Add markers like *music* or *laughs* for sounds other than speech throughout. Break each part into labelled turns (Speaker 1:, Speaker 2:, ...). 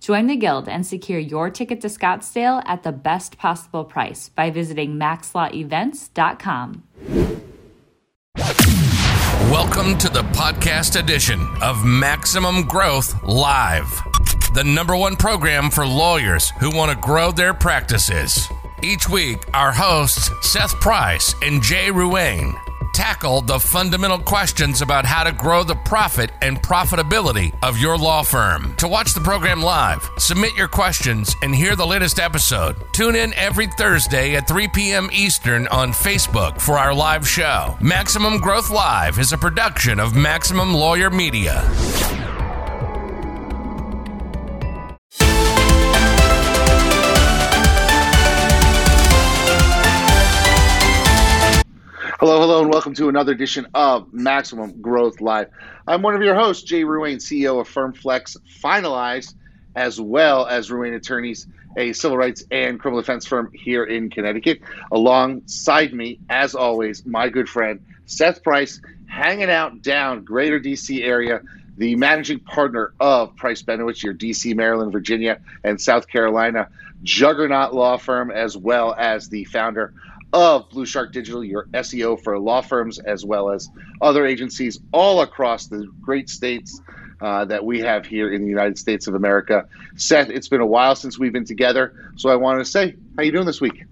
Speaker 1: Join the Guild and secure your ticket to Scottsdale at the best possible price by visiting maxlawevents.com.
Speaker 2: Welcome to the podcast edition of Maximum Growth Live, the number one program for lawyers who want to grow their practices. Each week, our hosts, Seth Price and Jay Ruane, tackle the fundamental questions about how to grow the profit and profitability of your law firm. To watch the program live, submit your questions, and hear the latest episode, tune in every Thursday at 3 p.m. Eastern on Facebook for our live show. Maximum Growth Live is a production of Maximum Lawyer Media.
Speaker 3: And welcome to another edition of Maximum Growth Live. I'm one of your hosts, Jay Ruane, CEO of Firm Flex Finalized, as well as Ruane Attorneys, a civil rights and criminal defense firm here in Connecticut. Alongside me, as always, my good friend Seth Price, hanging out down Greater DC area, the managing partner of Price Benowitz, your DC, Maryland, Virginia, and South Carolina juggernaut law firm, as well as the founder of Blue Shark Digital, your SEO for law firms as well as other agencies all across the great states uh, that we have here in the United States of America. Seth, it's been a while since we've been together, so I wanted to say, how you doing this week?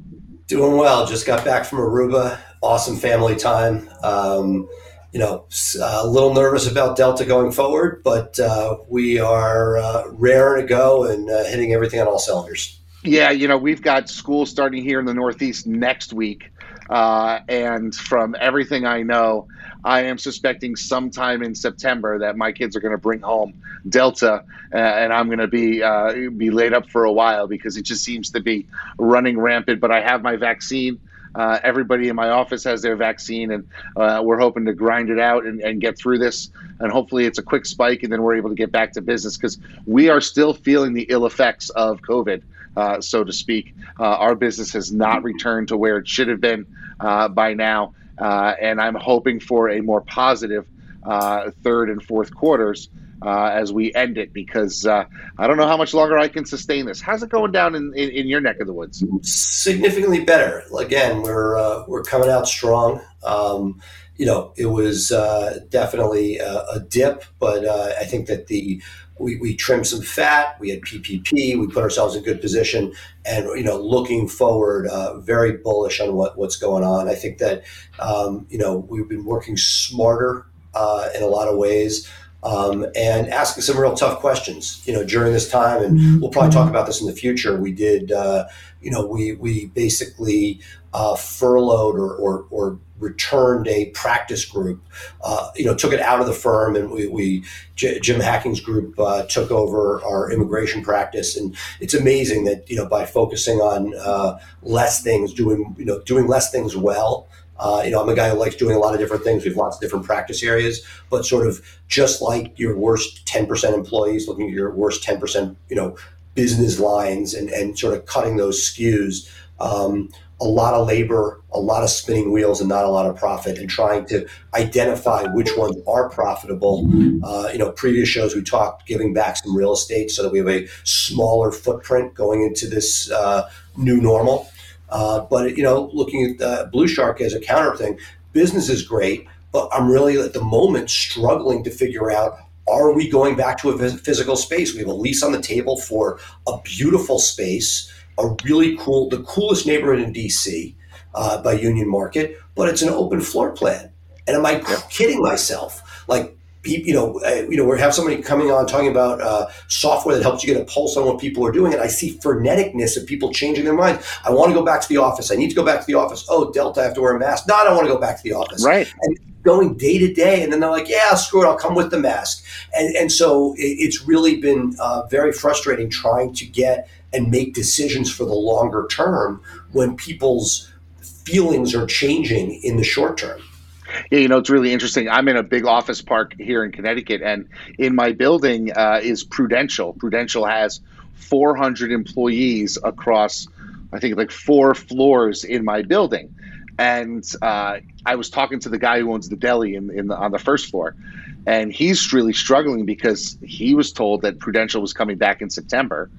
Speaker 4: Doing well. Just got back from Aruba. Awesome family time. Um, you know, a little nervous about Delta going forward, but uh, we are uh, raring to go and uh, hitting everything on all cylinders.
Speaker 3: Yeah, you know, we've got school starting here in the Northeast next week. Uh, and from everything I know, I am suspecting sometime in September that my kids are going to bring home Delta, uh, and I'm going to be uh, be laid up for a while because it just seems to be running rampant. But I have my vaccine. Uh, everybody in my office has their vaccine, and uh, we're hoping to grind it out and, and, get through this. And hopefully, it's a quick spike, and then we're able to get back to business because we are still feeling the ill effects of COVID uh, so to speak. Uh, our business has not returned to where it should have been uh, by now, uh, and I'm hoping for a more positive uh, third and fourth quarters. as we end it, because I don't know how much longer I can sustain this. How's it going down in, in, in your neck of the woods?
Speaker 4: Significantly better. Again, we're we're coming out strong. Um, you know, it was definitely a, a, dip, but I think that the we, we trimmed some fat. We had PPP. We put ourselves in good position, and you know, looking forward, uh, very bullish on what what's going on. I think that um, you know we've been working smarter uh, in a lot of ways. Um, and asking some real tough questions, you know, during this time, and mm-hmm. we'll probably talk about this in the future. We did, uh, you know, we we basically uh, furloughed or, or, or returned a practice group, uh, you know, took it out of the firm, and we, we J- Jim Hacking's group uh, took over our immigration practice, and it's amazing that you know by focusing on uh, less things, doing you know doing less things well. Uh, you know, I'm a guy who likes doing a lot of different things. We have lots of different practice areas, but sort of just like your worst 10% employees, looking at your worst 10%, you know, business lines and, and sort of cutting those SKUs. Um, a lot of labor, a lot of spinning wheels, and not a lot of profit, and trying to identify which ones are profitable. Uh, you know, previous shows we talked giving back some real estate so that we have a smaller footprint going into this uh, new normal. Uh, but you know, looking at Blue Shark as a counter thing, business is great, but I'm really at the moment struggling to figure out are we going back to a physical space? We have a lease on the table for a beautiful space a really cool, the coolest neighborhood in DC. uh, by Union Market, but it's an open floor plan. And am I kidding myself? Like you know, you know, we have somebody coming on talking about uh, software that helps you get a pulse on what people are doing, and I see freneticness of people changing their minds. I want to go back to the office. I need to go back to the office. Oh, Delta, I have to wear a mask. No, I don't want to go back to the office.
Speaker 3: Right.
Speaker 4: And going day to day, and then they're like, "Yeah, screw it, I'll come with the mask." And and so it, it's really been uh, very frustrating trying to get and make decisions for the longer term when people's feelings are changing in the short term.
Speaker 3: Yeah, you know, it's really interesting. I'm in a big office park here in Connecticut, and in my building uh, is Prudential. Prudential has 400 employees across, I think, like four floors in my building. And uh, I was talking to the guy who owns the deli in, in the, on the first floor, and he's really struggling because he was told that Prudential was coming back in September,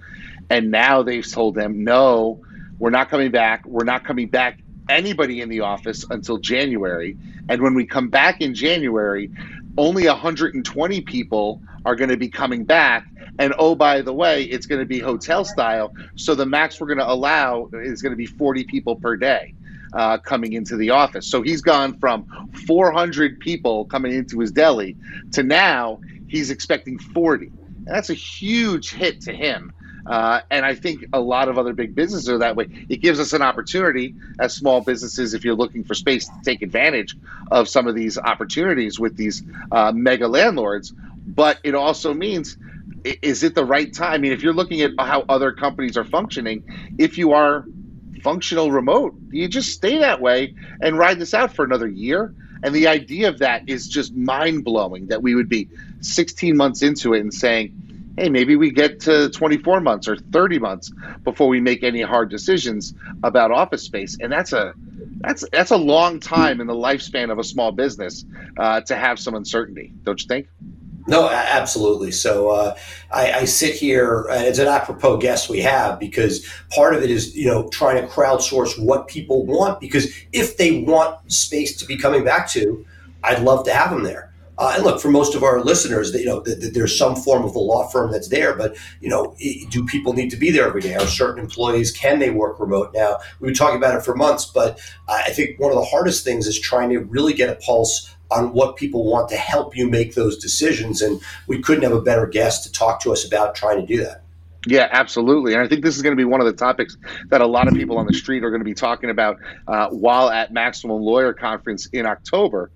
Speaker 3: and now they've told him, no, we're not coming back. We're not coming back anybody in the office until January. And when we come back in January, only 120 people are going to be coming back. And oh, by the way, it's going to be hotel style. So the max we're going to allow is going to be 40 people per day. Uh, coming into the office. So he's gone from 400 people coming into his deli to now he's expecting 40. And that's a huge hit to him. Uh, and I think a lot of other big businesses are that way. It gives us an opportunity as small businesses, if you're looking for space, to take advantage of some of these opportunities with these uh, mega landlords. But it also means, is it the right time? I mean, if you're looking at how other companies are functioning, if you are functional remote, you just stay that way and ride this out for another year. And the idea of that is just mind blowing that we would be 16 months into it and saying, hey, maybe we get to 24 months or 30 months before we make any hard decisions about office space, and that's a that's that's a long time in the lifespan of a small business uh, to have some uncertainty, don't you think?
Speaker 4: No, absolutely. So uh, I, I, sit here as an apropos guest we have because part of it is you know trying to crowdsource what people want because if they want space to be coming back to, I'd love to have them there. Uh, and look, for most of our listeners, you know, th- th- there's some form of a law firm that's there, but you know, do people need to be there every day? Are certain employees can they work remote? Now, we've been talking about it for months, but I think one of the hardest things is trying to really get a pulse on what people want to help you make those decisions. And we couldn't have a better guest to talk to us about trying to do that.
Speaker 3: Yeah, absolutely. And I think this is going to be one of the topics that a lot of people on the street are going to be talking about uh, while at Maximum Lawyer Conference in October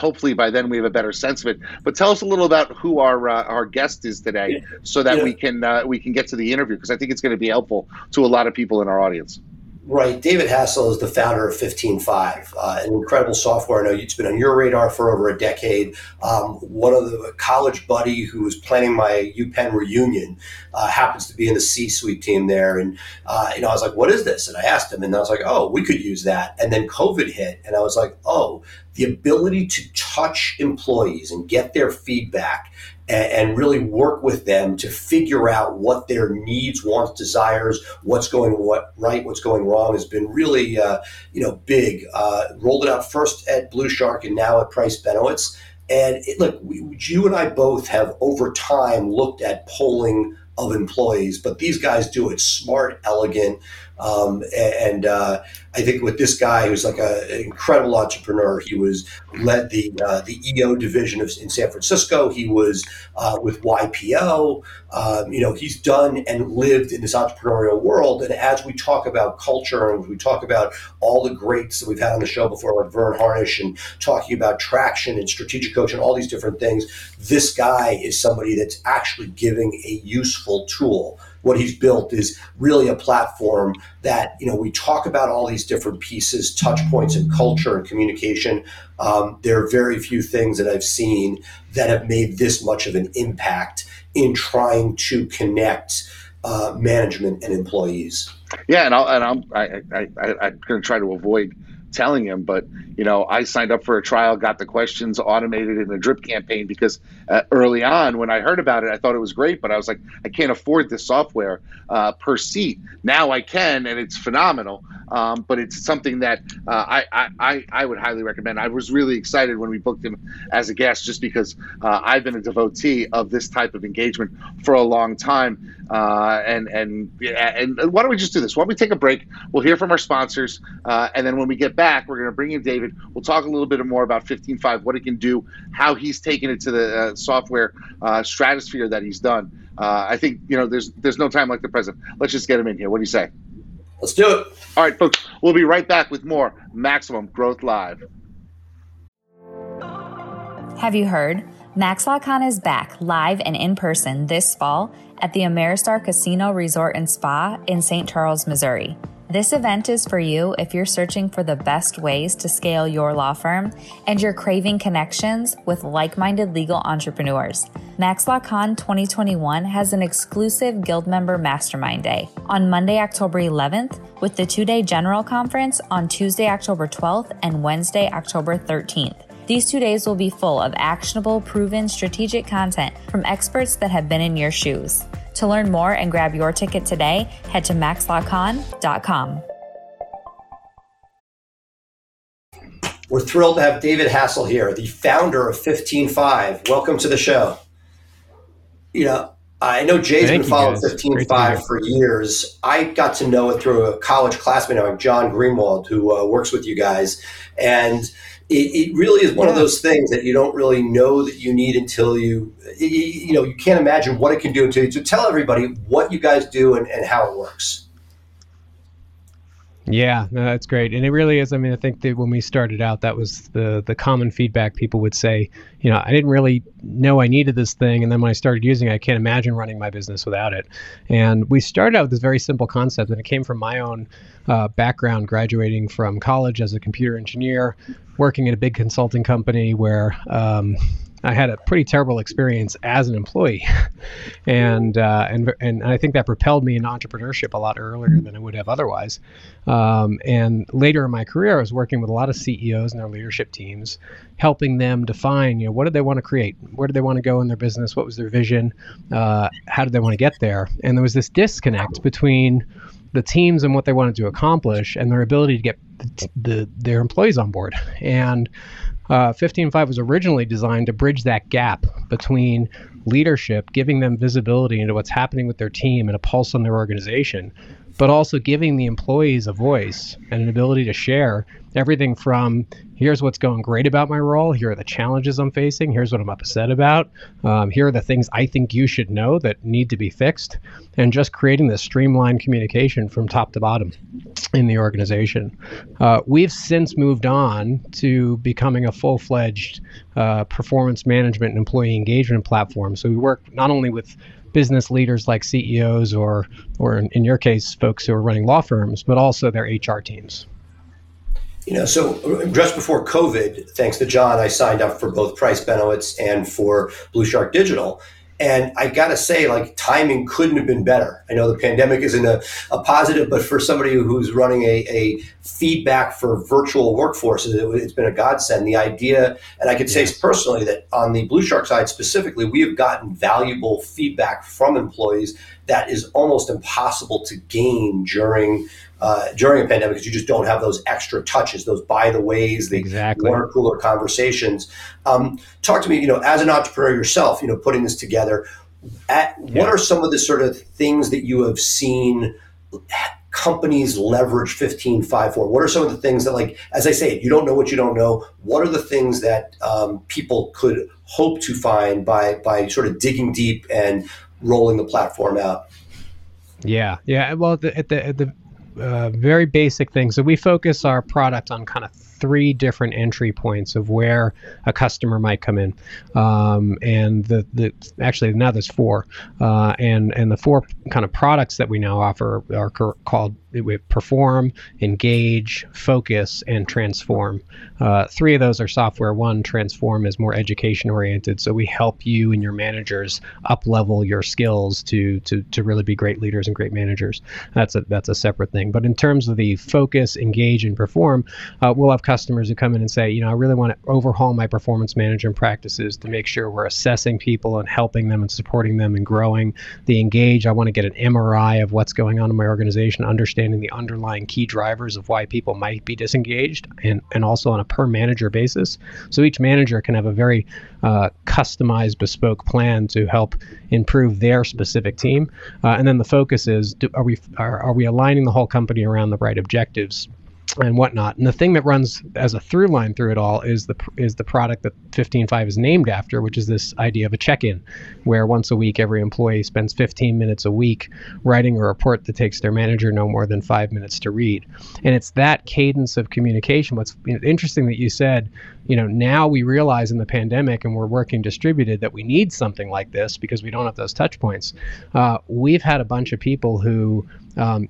Speaker 3: hopefully by then we have a better sense of it. But tell us a little about who our uh, our guest is today, so that yeah. we can uh, we can get to the interview because I think it's going to be helpful to a lot of people in our audience.
Speaker 4: Right. David Hassell is the founder of 15Five, uh, an incredible software. I know it's been on your radar for over a decade. Um, one of the college buddy who was planning my UPenn reunion uh, happens to be in the C-suite team there. And, uh, you know, I was like, what is this? And I asked him and I was like, oh, we could use that. And then COVID hit and I was like, oh, the ability to touch employees and get their feedback and, really work with them to figure out what their needs, wants, desires, what's going what right, what's going wrong has been really uh, you know big. Uh, rolled it out first at Blue Shark and now at Price Benowitz. And it, look, we, you and I both have over time looked at polling of employees, but these guys do it smart, elegant, um, and uh, I think with this guy who's like a, an incredible entrepreneur, he was led the uh, the EO division of, in San Francisco. He was uh, with YPO. Um, you know, he's done and lived in this entrepreneurial world. And as we talk about culture and we talk about all the greats that we've had on the show before, like Verne Harnish, and talking about traction and strategic coaching, and all these different things, this guy is somebody that's actually giving a useful tool what he's built is really a platform that you know we talk about all these different pieces touch points and culture and communication. Um, there are very few things that i've seen that have made this much of an impact in trying to connect uh, management and employees.
Speaker 3: Yeah and, and I'm, I, I, I, I'm going to try to avoid telling him. But you know, I signed up for a trial, got the questions automated in the drip campaign because uh, early on when I heard about it, I thought it was great, but I was like, I can't afford this software uh, per seat. Now I can, and it's phenomenal. Um, but it's something that uh, I, I I would highly recommend. I was really excited when we booked him as a guest, just because uh, I've been a devotee of this type of engagement for a long time. Uh, and and and why don't we just do this? Why don't we take a break? We'll hear from our sponsors, uh, and then when we get back, we're going to bring in David. We'll talk a little bit more about 15Five, what it can do, how he's taken it to the uh, software uh, stratosphere that he's done. Uh, I think you know there's there's no time like the present. Let's just get him in here. What do you say?
Speaker 4: Let's do it.
Speaker 3: All right, folks. We'll be right back with more Maximum Growth Live.
Speaker 1: Have you heard? MaxLawCon is back live and in person this fall at the Ameristar Casino Resort and Spa in St. Charles, Missouri. This event is for you if you're searching for the best ways to scale your law firm and you're craving connections with like minded legal entrepreneurs. Max MaxLawCon 2021 has an exclusive Guild member mastermind day on Monday, October 11th, with the two day general conference on Tuesday, October 12th and Wednesday, October 13th. These two days will be full of actionable, proven, strategic content from experts that have been in your shoes. To learn more and grab your ticket today, head to maxlawcon.com.
Speaker 4: We're thrilled to have David Hassell here, the founder of 15Five. Welcome to the show. You know, I know Jay's Thank been following 15Five for years. I got to know it through a college classmate of John Greenwald, who uh, works with you guys. And it, it really is one yeah. of those things that you don't really know that you need until you, you, you know, you can't imagine what it can do until you to tell everybody what you guys do and, and how it works.
Speaker 5: Yeah, no, that's great, and it really is. I mean, I think that when we started out, that was the the common feedback people would say. You know, I didn't really know I needed this thing, and then when I started using it, I can't imagine running my business without it. And we started out with this very simple concept, and it came from my own uh, background, graduating from college as a computer engineer, working at a big consulting company where um, I had a pretty terrible experience as an employee, *laughs* and uh, and and I think that propelled me in entrepreneurship a lot earlier than I would have otherwise. Um, and later in my career, I was working with a lot of CEOs and their leadership teams, helping them define, you know, what did they want to create, where did they want to go in their business, what was their vision, uh, how did they want to get there, and there was this disconnect between the teams and what they wanted to accomplish and their ability to get the, the their employees on board. And uh, 15Five was originally designed to bridge that gap between leadership, giving them visibility into what's happening with their team and a pulse on their organization, but also giving the employees a voice and an ability to share everything from here's what's going great about my role, here are the challenges I'm facing, here's what I'm upset about, um, here are the things I think you should know that need to be fixed, and just creating this streamlined communication from top to bottom in the organization. Uh, we've since moved on to becoming a full fledged uh, performance management and employee engagement platform. So we work not only with business leaders like CEOs or, or in, your case, folks who are running law firms, but also their HR teams.
Speaker 4: You know, so just before COVID, thanks to John, I signed up for both Price Benowitz and for Blue Shark Digital. And I got to say, like, timing couldn't have been better. I know the pandemic isn't a, a positive, but for somebody who's running a, a feedback for virtual workforces, it, has been a godsend. The idea, and I could say yes. personally that on the Blue Shark side specifically, we have gotten valuable feedback from employees that is almost impossible to gain during uh, during a pandemic because you just don't have those extra touches, those by the ways, the exactly. water cooler conversations. Um, talk to me, you know, as an entrepreneur yourself, you know, putting this together. At, yeah. What are some of the sort of things that you have seen companies leverage 15Five for? What are some of the things that, like, as I say, you don't know what you don't know. What are the things that um, people could hope to find by by sort of digging deep and rolling the platform out?
Speaker 5: Yeah, yeah. Well, at the, at the, at the uh, very basic things. So we focus our product on kind of three different entry points of where a customer might come in, um, and the the actually now there's four, uh, and and the four kind of products that we now offer are called we perform, engage, focus, and transform. Uh, three of those are software. One, transform, is more education oriented, so we help you and your managers up level your skills to to to really be great leaders and great managers. That's a that's a separate thing. But in terms of the focus, engage, and perform, uh, we'll have customers who come in and say, you know, I really want to overhaul my performance management practices to make sure we're assessing people and helping them and supporting them and growing. The engage, I want to get an MRI of what's going on in my organization, understanding the underlying key drivers of why people might be disengaged and, and also on a per manager basis. So each manager can have a very uh, customized, bespoke plan to help improve their specific team. Uh, and then the focus is do, are, we, are, are we aligning the whole company around the right objectives? And whatnot. And the thing that runs as a through line through it all is the is the product that 15Five is named after, which is this idea of a check-in, where once a week every employee spends 15 minutes a week writing a report that takes their manager no more than five minutes to read. And it's that cadence of communication. What's interesting that you said, you know, now we realize in the pandemic and we're working distributed that we need something like this because we don't have those touch points. Uh, we've had a bunch of people who um,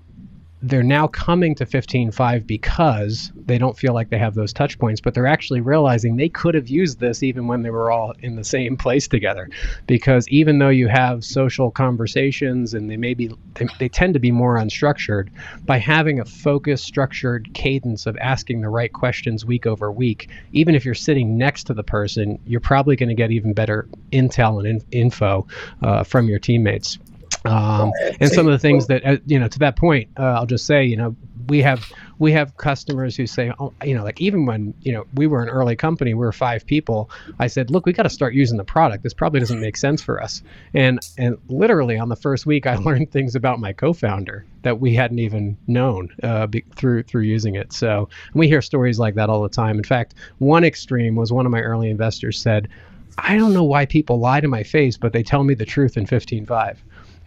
Speaker 5: they're now coming to 15Five because they don't feel like they have those touch points, but they're actually realizing they could have used this even when they were all in the same place together. Because even though you have social conversations and they may be, they, they tend to be more unstructured, by having a focused, structured cadence of asking the right questions week over week, even if you're sitting next to the person, you're probably going to get even better intel and in, info uh, from your teammates. Um, and some of the things that uh, you know to that point uh, i'll just say you know we have we have customers who say oh, you know like even when you know we were an early company we were five people i said look we got to start using the product. This probably doesn't make sense for us. And and literally on the first week i *laughs* learned things about my co-founder that we hadn't even known uh, be, through through using it. So we hear stories like that all the time. In fact one extreme was one of my early investors said I don't know why people lie to my face, but they tell me the truth in 15Five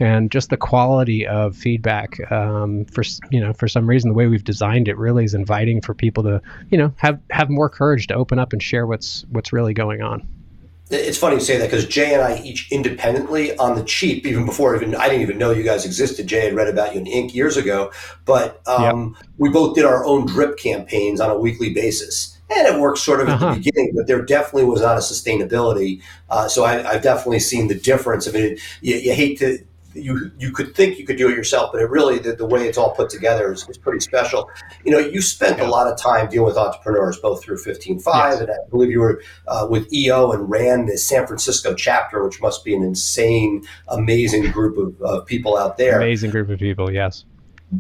Speaker 5: and just the quality of feedback um, for you know for some reason the way we've designed it really is inviting for people to you know have have more courage to open up and share what's what's really going on
Speaker 4: it's funny you say that because Jay and I each independently on the cheap, even before even I didn't even know you guys existed. Jay had read about you in Inc. years ago, but um, yep. we both did our own drip campaigns on a weekly basis, and it worked sort of at uh-huh. the beginning. But there definitely was not a sustainability. Uh, so I, have definitely seen the difference. I mean, you, you hate to you you could think you could do it yourself, but it really the, the way it's all put together is, is pretty special. You know, you spent yeah. a lot of time dealing with entrepreneurs, both through 15Five, yes. and I believe you were uh, with EO and ran the San Francisco chapter, which must be an insane, amazing group of, of people out there.
Speaker 5: Amazing group of people, yes.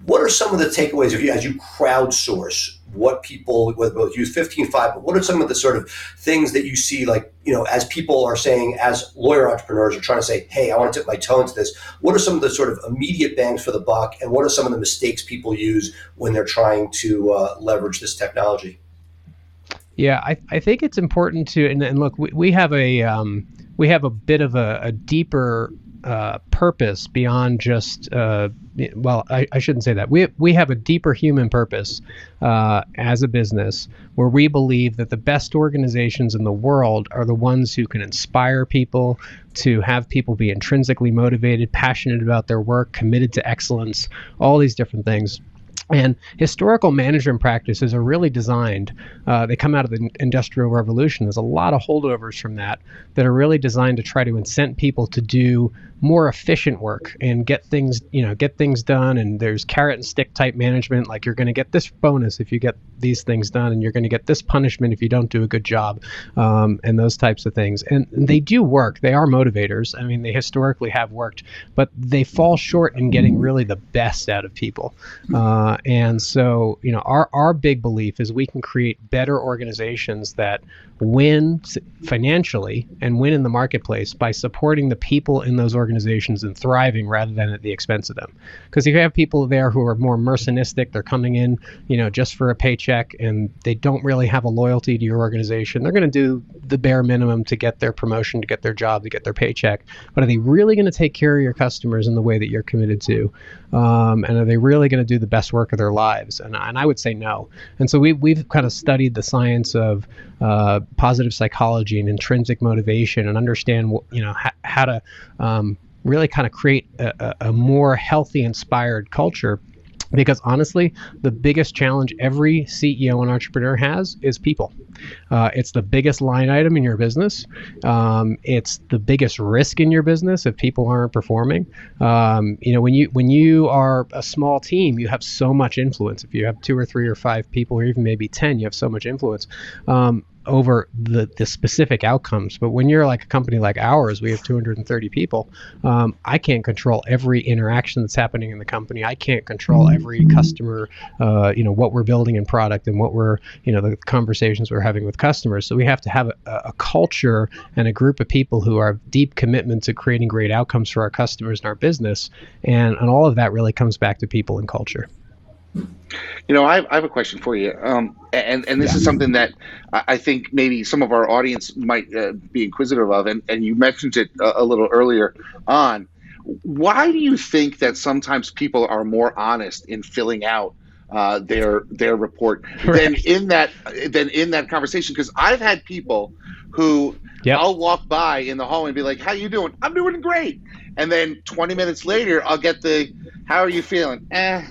Speaker 4: What are some of the takeaways of you as you crowdsource what people with both use 15Five, but what are some of the sort of things that you see like, you know, as people are saying, as lawyer entrepreneurs are trying to say, hey, I want to tip my toe into this. What are some of the sort of immediate bangs for the buck? And what are some of the mistakes people use when they're trying to uh, leverage this technology?
Speaker 5: Yeah, I, I think it's important to, and, and look, we, we have a, um, we have a bit of a, a deeper uh, purpose beyond just uh, well I, I, shouldn't say that we we have a deeper human purpose uh, as a business where we believe that the best organizations in the world are the ones who can inspire people to have people be intrinsically motivated passionate about their work committed to excellence all these different things and historical management practices are really designed, uh, they come out of the Industrial Revolution. There's a lot of holdovers from that that are really designed to try to incent people to do more efficient work and get things, you know, get things done. And there's carrot and stick type management, like you're going to get this bonus if you get these things done, and you're going to get this punishment if you don't do a good job, um, and those types of things. And they do work. They are motivators. I mean, they historically have worked, but they fall short in getting really the best out of people. Uh, and so, you know, our our big belief is we can create better organizations that win financially and win in the marketplace by supporting the people in those organizations and thriving rather than at the expense of them. Because if you have people there who are more mercenistic, they're coming in, you know, just for a paycheck and they don't really have a loyalty to your organization, they're going to do the bare minimum to get their promotion, to get their job, to get their paycheck, but are they really going to take care of your customers in the way that you're committed to? Um, and are they really going to do the best work of their lives? And, and I would say no. And so we, we've kind of studied the science of uh, positive psychology and intrinsic motivation and understand, you know, ha- how to um, really kind of create a, a more healthy, inspired culture because honestly, the biggest challenge every CEO and entrepreneur has is people. Uh, it's the biggest line item in your business. Um, it's the biggest risk in your business if people aren't performing. Um, you know, when you when you are a small team, you have so much influence. If you have two or three or five people, or even maybe ten, you have so much influence. Um, over the, the specific outcomes. But when you're like a company like ours, we have 230 people. Um, I can't control every interaction that's happening in the company. I can't control every customer, uh, you know, what we're building in product and what we're, you know, the conversations we're having with customers. So we have to have a, a culture and a group of people who are deep commitment to creating great outcomes for our customers and our business. And, and all of that really comes back to people and culture.
Speaker 3: You know, I have, I have a question for you, um, and and this yeah. is something that I think maybe some of our audience might uh, be inquisitive of, and, and you mentioned it a, a, little earlier on. Why do you think that sometimes people are more honest in filling out uh, their their report than in that than in that conversation? Because I've had people who yep. I'll walk by in the hallway and be like, "How you doing? I'm doing great," and then 20 minutes later, I'll get the, "How are you feeling?" Eh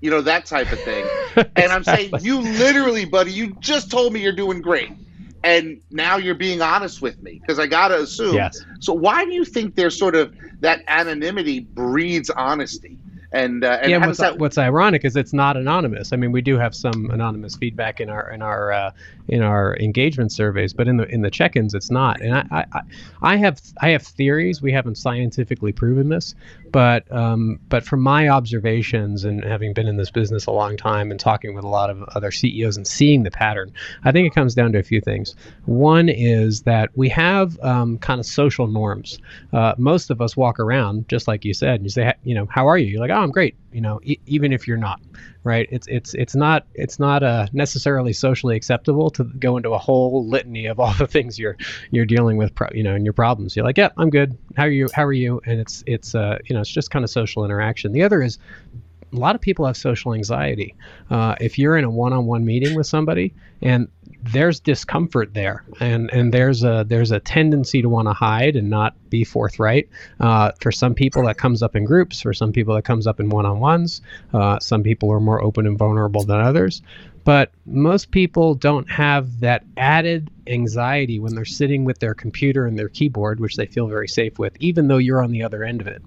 Speaker 3: you know that type of thing. *laughs* and I'm saying you literally, buddy, you just told me you're doing great, and now you're being honest with me because I gotta assume.
Speaker 5: Yes.
Speaker 3: So why do you think there's sort of that anonymity breeds honesty? And, uh, and
Speaker 5: yeah, what's,
Speaker 3: that...
Speaker 5: what's ironic is it's not anonymous. I mean, we do have some anonymous feedback in our in our uh, in our engagement surveys, but in the in the check-ins, it's not. And I, I I have I have theories. We haven't scientifically proven this, but um, but from my observations and having been in this business a long time and talking with a lot of other CEOs and seeing the pattern, I think it comes down to a few things. One is that we have um, kind of social norms. Uh, most of us walk around just like you said, and you say, you know, how are you? You're like, oh, I'm great. You know, e- even if you're not, right? It's it's it's not it's not uh, necessarily socially acceptable to go into a whole litany of all *laughs* the things you're you're dealing with, you know, and your problems. You're like, yeah, I'm good. How are you? How are you? And it's it's uh, you know, it's just kind of social interaction. The other is a lot of people have social anxiety. Uh, if you're in a one-on-one meeting with somebody and there's discomfort there, and and there's a there's a tendency to want to hide and not be forthright. Uh, for some people, that comes up in groups. For some people, that comes up in one-on-ones. Uh, some people are more open and vulnerable than others. But most people don't have that added anxiety when they're sitting with their computer and their keyboard, which they feel very safe with, even though you're on the other end of it.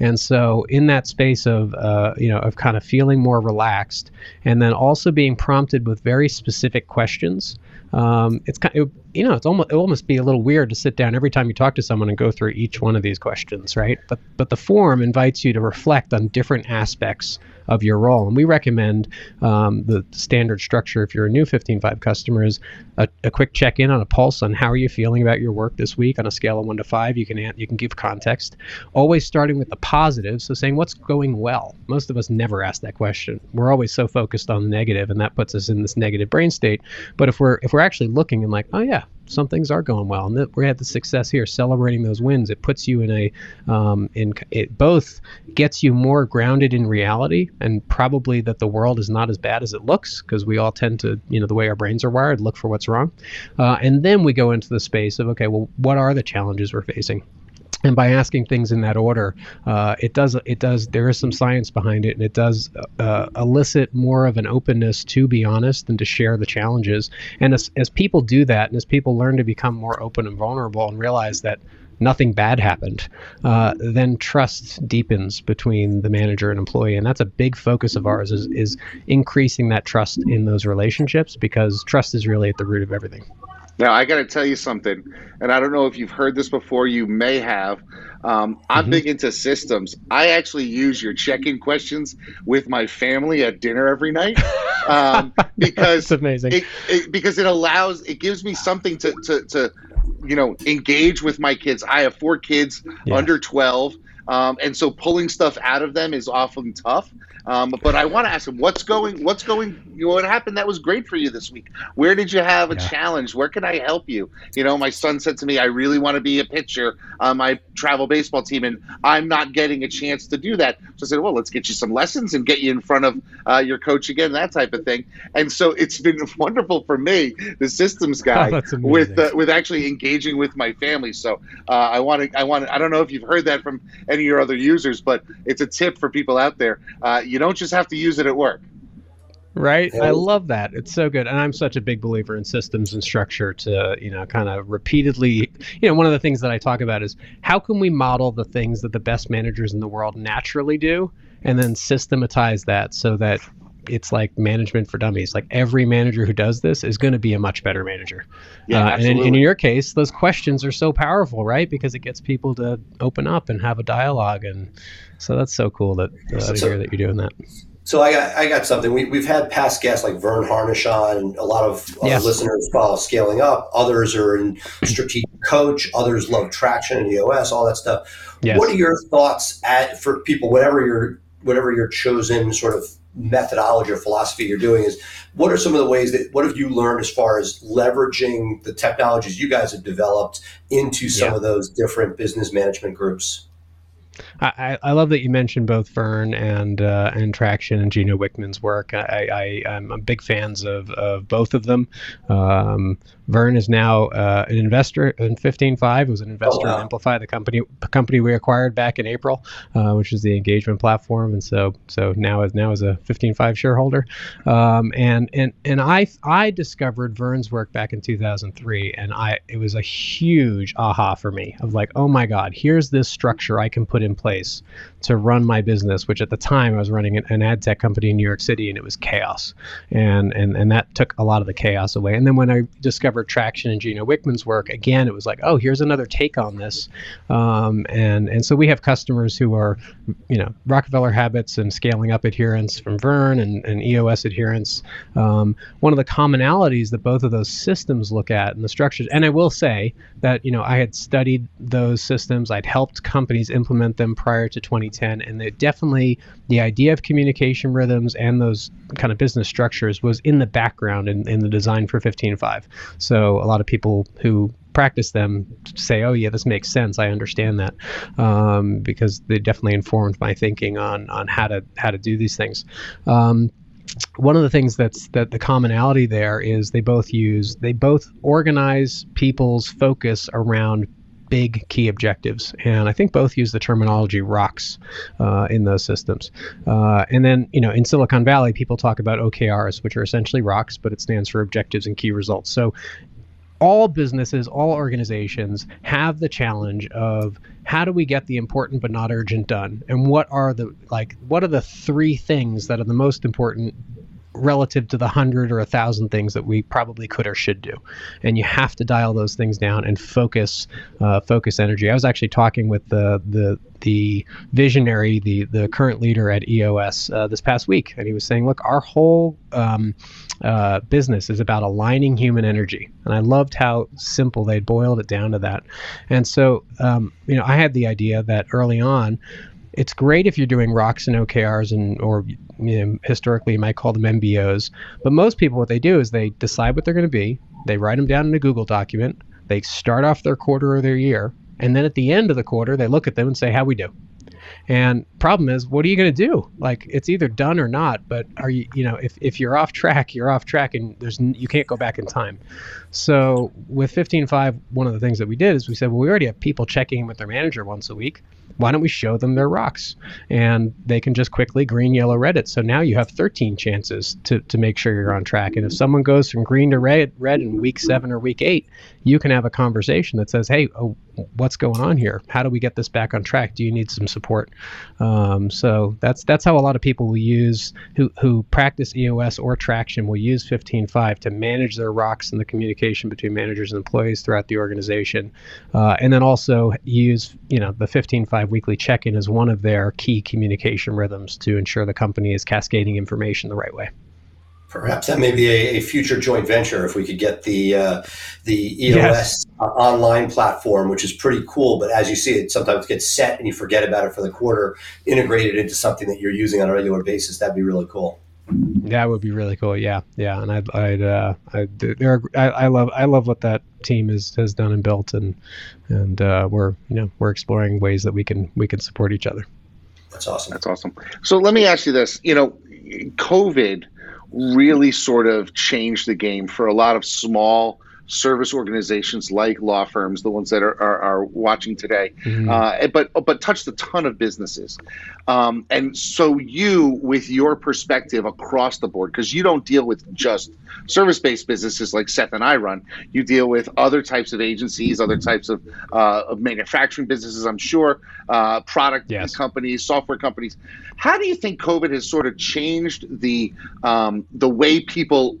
Speaker 5: And so, in that space of uh, you know of kind of feeling more relaxed, and then also being prompted with very specific questions, um, it's kind of, you know it's almost it almost be a little weird to sit down every time you talk to someone and go through each one of these questions, right? But but the form invites you to reflect on different aspects of your role. And we recommend um, the standard structure if you're a new 15Five customer is a, a quick check in on a pulse on how are you feeling about your work this week on a scale of one to five. You can you can give context. Always starting with the positive, so saying what's going well. Most of us never ask that question. We're always so focused on the negative, and that puts us in this negative brain state. But if we're if we're actually looking and like, oh yeah, some things are going well, and we had the success here, celebrating those wins. It puts you in a, um, in it both gets you more grounded in reality, and probably that the world is not as bad as it looks, because we all tend to, you know, the way our brains are wired, look for what's wrong, uh, and then we go into the space of okay, well, what are the challenges we're facing? And by asking things in that order, uh, it does it does there is some science behind it, and it does uh, elicit more of an openness to be honest and to share the challenges. And as as people do that, and as people learn to become more open and vulnerable, and realize that nothing bad happened, uh, then trust deepens between the manager and employee, and that's a big focus of ours is is increasing that trust in those relationships because trust is really at the root of everything.
Speaker 3: Now, I got to tell you something, and I don't know if you've heard this before. You may have. Um, I'm mm-hmm. big into systems. I actually use your check-in questions with my family at dinner every night *laughs* um, because
Speaker 5: it's amazing.
Speaker 3: It, it, because it allows, it gives me something to, to, to, you know, engage with my kids. I have four kids yeah. under 12. Um, and so pulling stuff out of them is often tough. Um, but I want to ask him what's going, what's going, you know, what happened that was great for you this week? Where did you have a yeah. challenge? Where can I help you? You know, my son said to me, I really want to be a pitcher on my travel baseball team, and I'm not getting a chance to do that. So I said, well, let's get you some lessons and get you in front of uh, your coach again, that type of thing. And so it's been *laughs* wonderful for me, the systems *laughs* guy, oh, with uh, with actually engaging with my family. So uh, I want to, I want to, I don't know if you've heard that from any of your other users, but it's a tip for people out there. Uh, you don't just have to use it at work.
Speaker 5: Right. I love that. It's so good. And I'm such a big believer in systems and structure to, you know, kind of repeatedly, you know, one of the things that I talk about is how can we model the things that the best managers in the world naturally do and then systematize that so that it's like management for dummies. Like every manager who does this is going to be a much better manager.
Speaker 3: Yeah, uh,
Speaker 5: and in, in, your case, those questions are so powerful, right? Because it gets people to open up and have a dialogue, and so that's so cool that uh, so, to hear that you're doing that.
Speaker 4: So I got I got something. We, we've had past guests like Verne Harnish on, and a lot of yes. listeners follow scaling up. Others are in strategic coach. Others love traction and EOS, all that stuff. Yes. What are your thoughts at for people, whatever your whatever your chosen sort of methodology or philosophy you're doing is what are some of the ways that what have you learned as far as leveraging the technologies you guys have developed into some yeah. of those different business management groups
Speaker 5: I, I love that you mentioned both Verne and uh, and Traction and Gino Wickman's work. I, I am big fans of, of both of them. Um, Verne is now uh, an investor in 15Five. Was an investor oh, wow. in Emplify, the company company we acquired back in April, uh, which is the engagement platform, and so so now is now is a 15Five shareholder. Um, and and and I I discovered Verne's work back in 2003, and I it was a huge aha for me of like, oh my God, here's this structure I can put in place to run my business. Which at the time I was running an, an ad tech company in New York City, and it was chaos, and and and that took a lot of the chaos away. And then when I discovered traction in Gino Wickman's work, again, it was like, oh, here's another take on this. Um, and and so we have customers who are, you know, Rockefeller habits and scaling up adherence from Verne and, and EOS adherence. Um, one of the commonalities that both of those systems look at and the structures, and I will say that, you know, I had studied those systems, I'd helped companies implement them prior to 2010, and they definitely, the idea of communication rhythms and those kind of business structures was in the background in, in the design for 15Five. So a lot of people who practice them say, "Oh yeah, this makes sense. I understand that," um, because they definitely informed my thinking on on how to how to do these things. Um, one of the things that's that the commonality there is they both use they both organize people's focus around big key objectives. And I think both use the terminology rocks uh, in those systems. Uh, and then, you know, in Silicon Valley, people talk about OKRs, which are essentially rocks, but it stands for objectives and key results. So all businesses, all organizations have the challenge of how do we get the important but not urgent done? And what are the like what are the three things that are the most important relative to the hundred or a thousand things that we probably could or should do. And you have to dial those things down and focus uh, focus energy. I was actually talking with the the the visionary, the the current leader at EOS uh, this past week, and he was saying, "Look, our whole um, uh, business is about aligning human energy." And I loved how simple they boiled it down to that. And so, um, you know, I had the idea that early on it's great if you're doing rocks and OKRs and or you know, historically you might call them MBOs. But most people, what they do is they decide what they're going to be, they write them down in a Google document, they start off their quarter or their year, and then at the end of the quarter, they look at them and say, "How we do?" And problem is, what are you going to do? Like it's either done or not. But are you, you know, if, if you're off track, you're off track, and there's you can't go back in time. So with 15Five, one of the things that we did is we said, well, we already have people checking in with their manager once a week why don't we show them their rocks? And they can just quickly green, yellow, red it. So now you have 13 chances to, to make sure you're on track. And if someone goes from green to red, red in week seven or week eight, you can have a conversation that says, hey, oh, what's going on here? How do we get this back on track? Do you need some support? Um, so that's that's how a lot of people will use who, who practice EOS or traction will use 15Five to manage their rocks and the communication between managers and employees throughout the organization. Uh, and then also use, you know, the 15Five weekly check-in as one of their key communication rhythms to ensure the company is cascading information the right way.
Speaker 4: Perhaps that may be a, a, future joint venture if we could get the uh, the EOS yes. online platform, which is pretty cool. But as you see, it sometimes gets set and you forget about it for the quarter, integrated into something that you're using on a regular basis. That'd be really cool.
Speaker 5: That would be really cool. Yeah, yeah, and I'd, I'd, uh, I, there, I, I love, I love what that team has has done and built, and and uh, we're, you know, we're exploring ways that we can we can support each other.
Speaker 4: That's awesome.
Speaker 3: That's awesome. So let me ask you this. You know, COVID really sort of changed the game for a lot of small service organizations like law firms, the ones that are, are, are watching today, mm-hmm. uh, but but touched a ton of businesses. Um, and so you, with your perspective across the board, because you don't deal with just service-based businesses like Seth and I run, you deal with other types of agencies, other types of, uh, of manufacturing businesses, I'm sure, uh, product yes. companies, software companies. How do you think COVID has sort of changed the um, the way people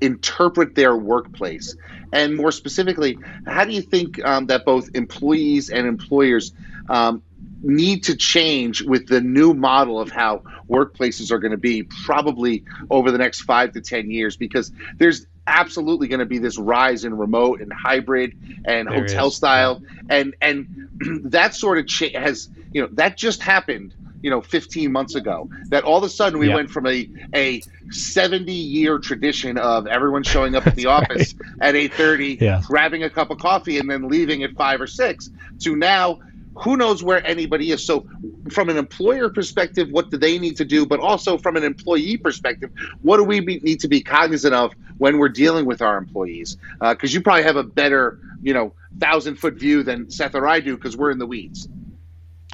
Speaker 3: interpret their workplace? And more specifically, how do you think um, that both employees and employers um, need to change with the new model of how workplaces are going to be probably over the next five to 10 years? Because there's absolutely going to be this rise in remote and hybrid and there hotel is. style. And, and *clears throat* that sort of cha- has, you know, that just happened you know 15 months ago that all of a sudden we went from a a 70 year tradition of everyone showing up at the *laughs* office right. at 8:30 yeah. grabbing a cup of coffee and then leaving at 5 or 6 to now who knows where anybody is. So from an employer perspective what do they need to do? But also from an employee perspective what do we be, need to be cognizant of when we're dealing with our employees? Because uh, you probably have a better you know thousand foot view than seth or i do because we're in the weeds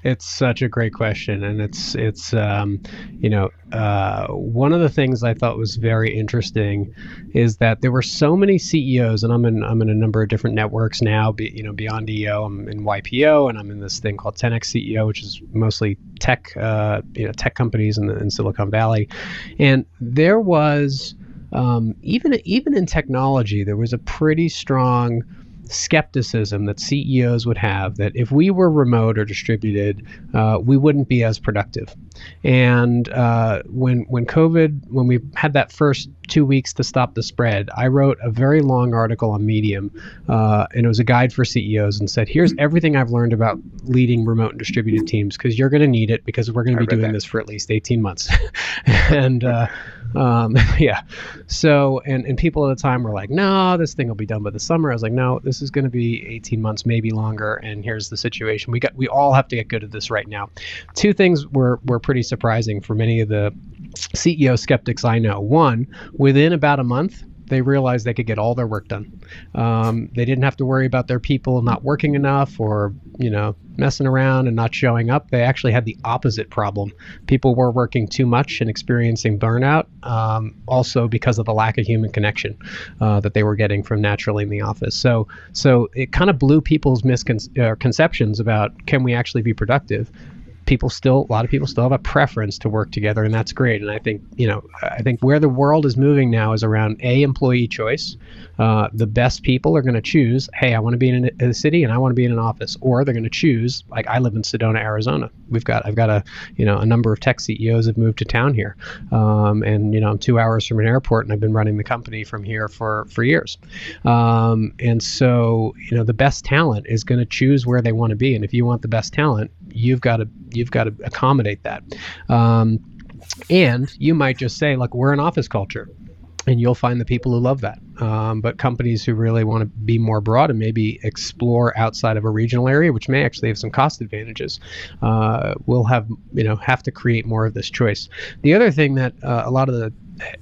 Speaker 5: it's such a great question, and it's it's um, you know uh, one of the things I thought was very interesting is that there were so many CEOs, and I'm in I'm in a number of different networks now. Be, you know, beyond EO, I'm in YPO, and I'm in this thing called 10x CEO, which is mostly tech uh, you know tech companies in, the, in Silicon Valley, and there was um, even even in technology, there was a pretty strong skepticism that CEOs would have that if we were remote or distributed, uh, we wouldn't be as productive. And uh, when when COVID, when we had that first two weeks to stop the spread, I wrote a very long article on Medium, uh, and it was a guide for CEOs, and said, "Here's everything I've learned about leading remote and distributed teams because you're going to need it because we're going to be doing that. this for at least 18 months." *laughs* and uh, um, *laughs* yeah, so and and people at the time were like, "No, this thing will be done by the summer." I was like, "No, this is going to be 18 months, maybe longer." And here's the situation: we got we all have to get good at this right now. Two things were were pretty surprising for many of the CEO skeptics I know. One, within about a month, they realized they could get all their work done. Um, they didn't have to worry about their people not working enough or, you know, messing around and not showing up. They actually had the opposite problem. People were working too much and experiencing burnout, um, also because of the lack of human connection uh, that they were getting from naturally in the office. So, so it kind of blew people's misconceptions uh, about can we actually be productive people still a lot of people still have a preference to work together and that's great. And i think you know i think where the world is moving now is around a employee choice. Uh, the best people are going to choose hey i want to be in a, city and i want to be in an office. Or they're going to choose like i live in sedona arizona. We've got i've got a you know a number of tech ceos have moved to town here. Um, and you know i'm two hours from an airport and i've been running the company from here for for years. Um, and so you know the best talent is going to choose where they want to be. And if you want the best talent you've got to you've got to accommodate that. Um, and you might just say, like, we're an office culture and you'll find the people who love that. Um, but companies who really want to be more broad and maybe explore outside of a regional area, which may actually have some cost advantages, uh, will have you know have to create more of this choice. The other thing that uh, a lot of the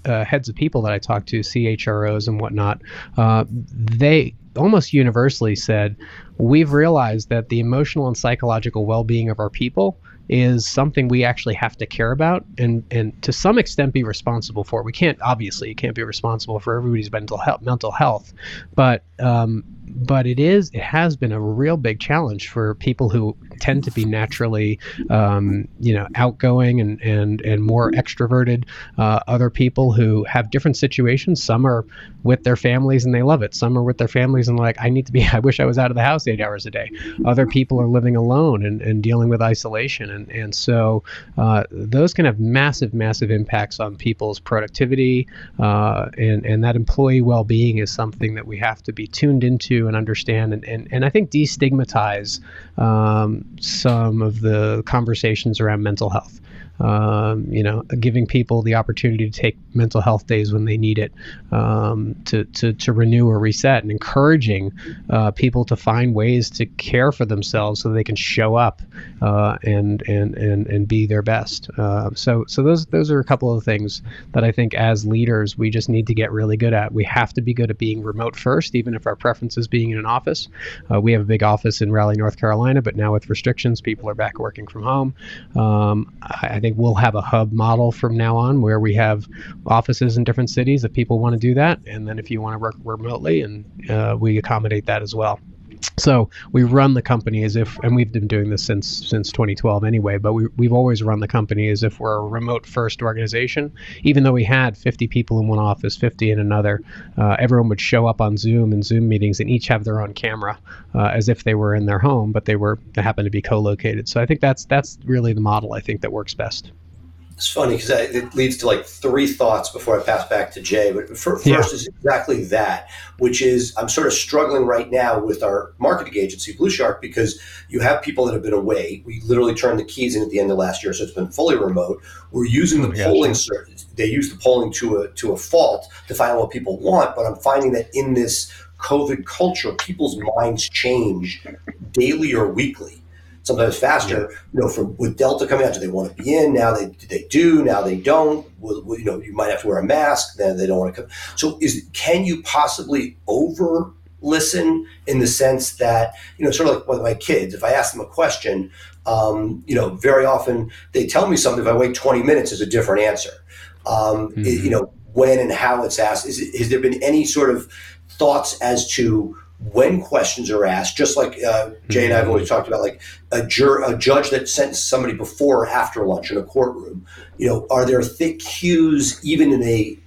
Speaker 5: uh, heads of people that I talk to, CHROs and whatnot, uh, they almost universally said, we've realized that the emotional and psychological well-being of our people is something we actually have to care about and and to some extent be responsible for. We can't obviously you can't be responsible for everybody's mental health mental health, but um, but it is it has been a real big challenge for people who tend to be naturally um, you know outgoing and and and more extroverted uh, other people who have different situations. Some are with their families and they love it. Some are with their families and like i need to be *laughs* i wish i was out of the house eight hours a day. Other people are living alone and, and dealing with isolation. And and so uh, those can have massive massive impacts on people's productivity uh, and and that employee well-being is something that we have to be tuned into and understand and, and, and I think destigmatize um, some of the conversations around mental health um, you know, giving people the opportunity to take mental health days when they need it, um, to, to, to renew or reset, and encouraging uh, people to find ways to care for themselves so they can show up uh, and, and, and, and be their best. Uh, so, so those, those are a couple of things that I think as leaders we just need to get really good at. We have to be good at being remote first, even if our preference is being in an office. Uh, we have a big office in Raleigh, North Carolina, but now with restrictions, people are back working from home. Um, I, I think think we'll have a hub model from now on where we have offices in different cities if people want to do that. And then if you want to work remotely, and uh, we accommodate that as well. So we run the company as if, and we've been doing this since since 2012 anyway. But we we've always run the company as if we're a remote first organization. Even though we had 50 people in one office, 50 in another, uh, everyone would show up on Zoom and Zoom meetings, and each have their own camera, uh, as if they were in their home, but they were they happened to be co-located. So I think that's that's really the model I think that works best
Speaker 4: it's funny because it leads to like three thoughts before I pass back to Jay. But for, first yeah. is exactly that, which is I'm sort of struggling right now with our marketing agency, BluShark, because you have people that have been away. We literally turned the keys in at the end of last year, so it's been fully remote. We're using the oh, yeah, polling. Sure. They use the polling to a to a fault to find out what people want, but I'm finding that in this COVID culture, people's minds change daily or weekly sometimes faster. Yeah. You know, from with Delta coming out, do they want to be in? Now they they do. Now they don't. Well, you know, you might have to wear a mask. Then they don't want to come. So, is can you possibly over listen in the sense that you know, sort of like with my kids, if I ask them a question, um, you know, very often they tell me something. If I wait twenty minutes, is a different answer. Um, mm-hmm. it, you know, when and how it's asked. Is has there been any sort of thoughts as to when questions are asked, just like uh, Jay and I have always talked about, like a, jur- a judge that sentenced somebody before or after lunch in a courtroom. You know, are there thick cues even in a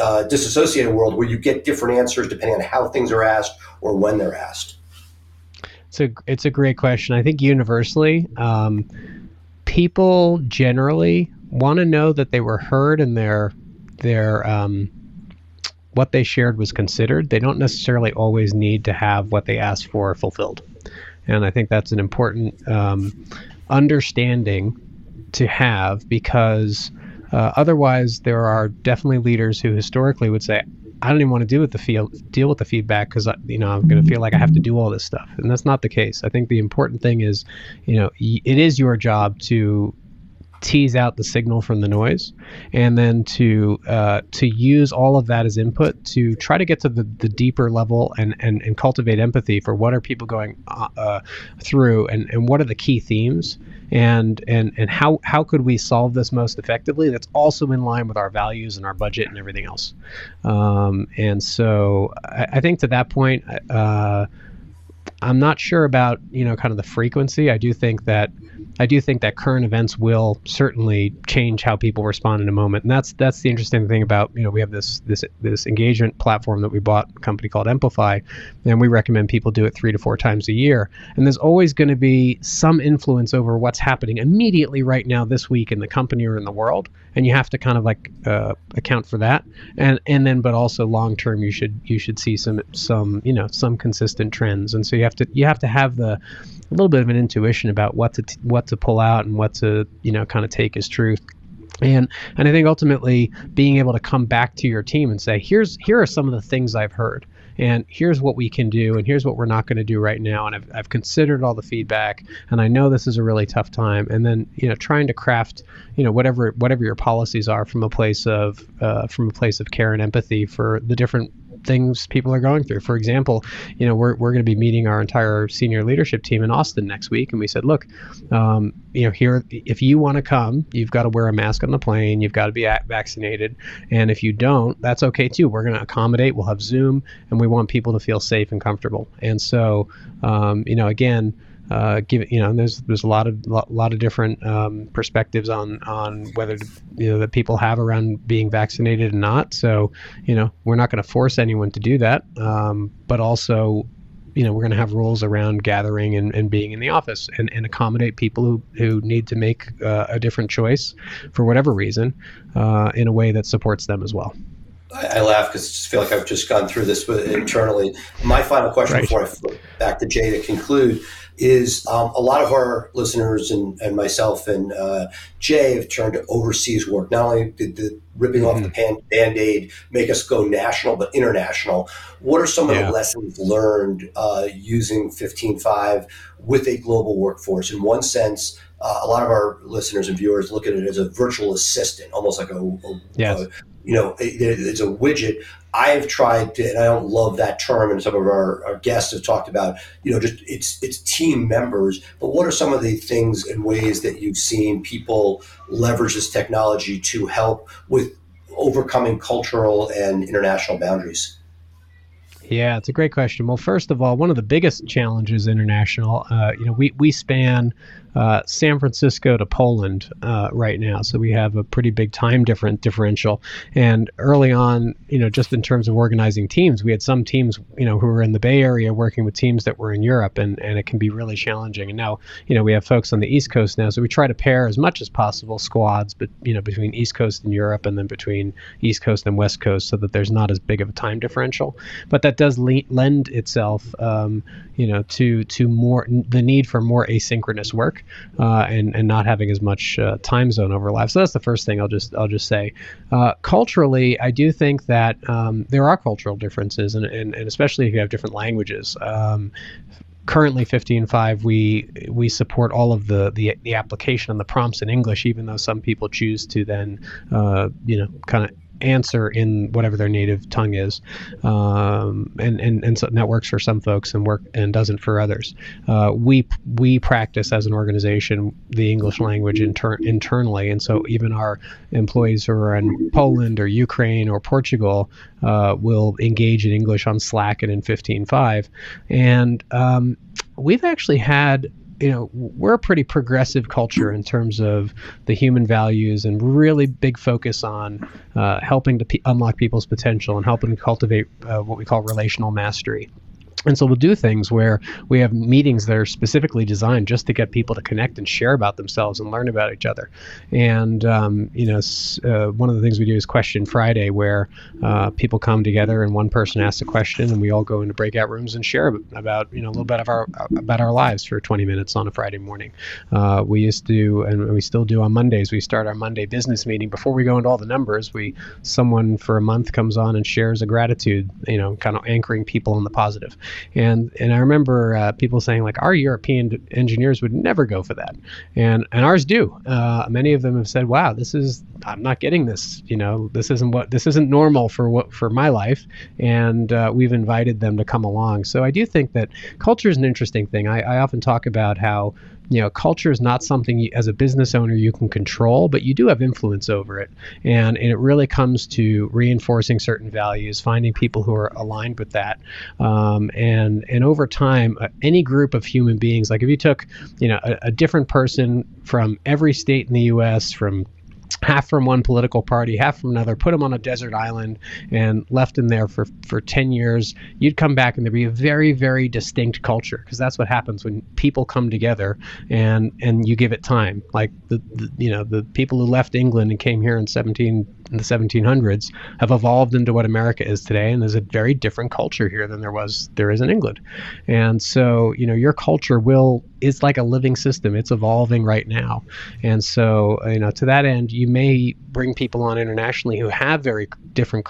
Speaker 4: uh, disassociated world where you get different answers depending on how things are asked or when they're asked?
Speaker 5: It's a it's a great question. I think universally, um, people generally want to know that they were heard and their their um, what they shared was considered. They don't necessarily always need to have what they asked for fulfilled. And I think that's an important um, understanding to have because uh, otherwise, there are definitely leaders who historically would say, I don't even want to deal with the deal with the feedback because you know I'm going to feel like I have to do all this stuff, and that's not the case. I think the important thing is, you know, it is your job to tease out the signal from the noise, and then to uh, to use all of that as input to try to get to the, the deeper level and, and, and cultivate empathy for what are people going uh, uh, through and, and what are the key themes and and and how how could we solve this most effectively that's also in line with our values and our budget and everything else. Um, and so I, I, think to that point uh, I'm not sure about you know kind of the frequency. I do think that I do think that current events will certainly change how people respond in a moment, and that's that's the interesting thing about you know we have this this this engagement platform that we bought, a company called Emplify, and we recommend people do it three to four times a year. And there's always going to be some influence over what's happening immediately right now this week in the company or in the world, and you have to kind of like uh, account for that. And and then but also long term, you should you should see some some you know some consistent trends, and so you have to you have to have the a little bit of an intuition about what to t- what to pull out and what to you know kind of take as truth. And and I think ultimately being able to come back to your team and say here's here are some of the things I've heard and here's what we can do and here's what we're not going to do right now and I've, I've considered all the feedback and I know this is a really tough time and then you know trying to craft you know whatever whatever your policies are from a place of uh, from a place of care and empathy for the different things people are going through. For example, you know, we're, we're going to be meeting our entire senior leadership team in Austin next week. And we said, look, um, you know, here, if you want to come, you've got to wear a mask on the plane, you've got to be vaccinated. And if you don't, that's okay too. We're going to accommodate, we'll have Zoom, and we want people to feel safe and comfortable. And so, um, you know, again, uh, give you know there's there's a lot of lot, lot of different um, perspectives on on whether you know that people have around being vaccinated and not. So you know we're not going to force anyone to do that, um, but also you know we're going to have rules around gathering and, and being in the office and, and accommodate people who, who need to make uh, a different choice for whatever reason uh, in a way that supports them as well.
Speaker 4: I, I laugh because I just feel like I've just gone through this internally. My final question right. before I flip back to Jay to conclude is um, a lot of our listeners and, and myself and uh, Jay have turned to overseas work. Not only did the ripping mm-hmm. off the mm-hmm. pan- band-aid make us go national, but international. What are some of the lessons learned uh, using 15Five with a global workforce? In one sense, uh, a lot of our listeners and viewers look at it as a virtual assistant, almost like a, a, yes. a you know, it, it's a widget. I've tried to, and I don't love that term, and some of our, our guests have talked about, you know, just it's it's team members. But what are some of the things and ways that you've seen people leverage this technology to help with overcoming cultural and international boundaries?
Speaker 5: Yeah, it's a great question. Well, first of all, one of the biggest challenges international, uh, you know, we, we span uh, San Francisco to Poland uh, right now. So we have a pretty big time different differential. And early on, you know, just in terms of organizing teams, we had some teams, you know, who were in the Bay Area working with teams that were in Europe, and, and it can be really challenging. And now, you know, we have folks on the East Coast now, so we try to pair as much as possible squads, but you know, between East Coast and Europe, and then between East Coast and West Coast, so that there's not as big of a time differential. But that does le- lend itself, um, you know, to to more the need for more asynchronous work uh, and and not having as much uh, time zone overlap. So that's the first thing I'll just I'll just say. Uh, culturally, I do think that um, there are cultural differences, and, and, and especially if you have different languages. Um, currently 15Five we we support all of the, the the application and the prompts in english even though some people choose to then uh, you know kind of answer in whatever their native tongue is, um, and and and so that works for some folks and work and doesn't for others. Uh, we we practice as an organization the English language inter- internally, and so even our employees who are in Poland or Ukraine or Portugal uh, will engage in English on Slack and in 15Five, and um, we've actually had you know we're a pretty progressive culture in terms of the human values and really big focus on uh, helping to p- unlock people's potential and helping cultivate uh, what we call relational mastery and so we'll do things where we have meetings that are specifically designed just to get people to connect and share about themselves and learn about each other. And um, you know, uh, one of the things we do is Question Friday, where uh, people come together and one person asks a question, and we all go into breakout rooms and share about you know a little bit of our about our lives for 20 minutes on a Friday morning. Uh, we used to, and we still do on Mondays. We start our Monday business meeting before we go into all the numbers. We someone for a month comes on and shares a gratitude, you know, kind of anchoring people on the positive and and I remember uh, people saying like our European engineers would never go for that, and and ours do. Uh, many of them have said, "Wow, this is I'm not getting this. You know, this isn't what this isn't normal for what for my life," and uh, we've invited them to come along. So I do think that culture is an interesting thing. I, I often talk about how you know, culture is not something you, as a business owner you can control, but you do have influence over it. And, and it really comes to reinforcing certain values, finding people who are aligned with that. Um, and, and over time, uh, any group of human beings, like if you took, you know, a, a different person from every state in the U.S., from half from one political party, half from another, put them on a desert island and left them there for, for 10 years, you'd come back and there'd be a very, very distinct culture because that's what happens when people come together and, and you give it time. Like the, the, you know, the people who left England and came here in 17, in the 1700s have evolved into what America is today. And there's a very different culture here than there was, there is in England. And so, you know, your culture will, is like a living system. It's evolving right now. And so, you know, to that end, you may bring people on internationally who have very different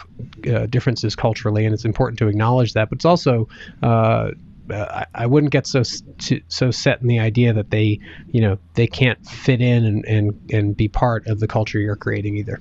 Speaker 5: uh, differences culturally, and it's important to acknowledge that. But it's also uh, I, I, wouldn't get so so set in the idea that they you know they can't fit in and, and, and be part of the culture you're creating either.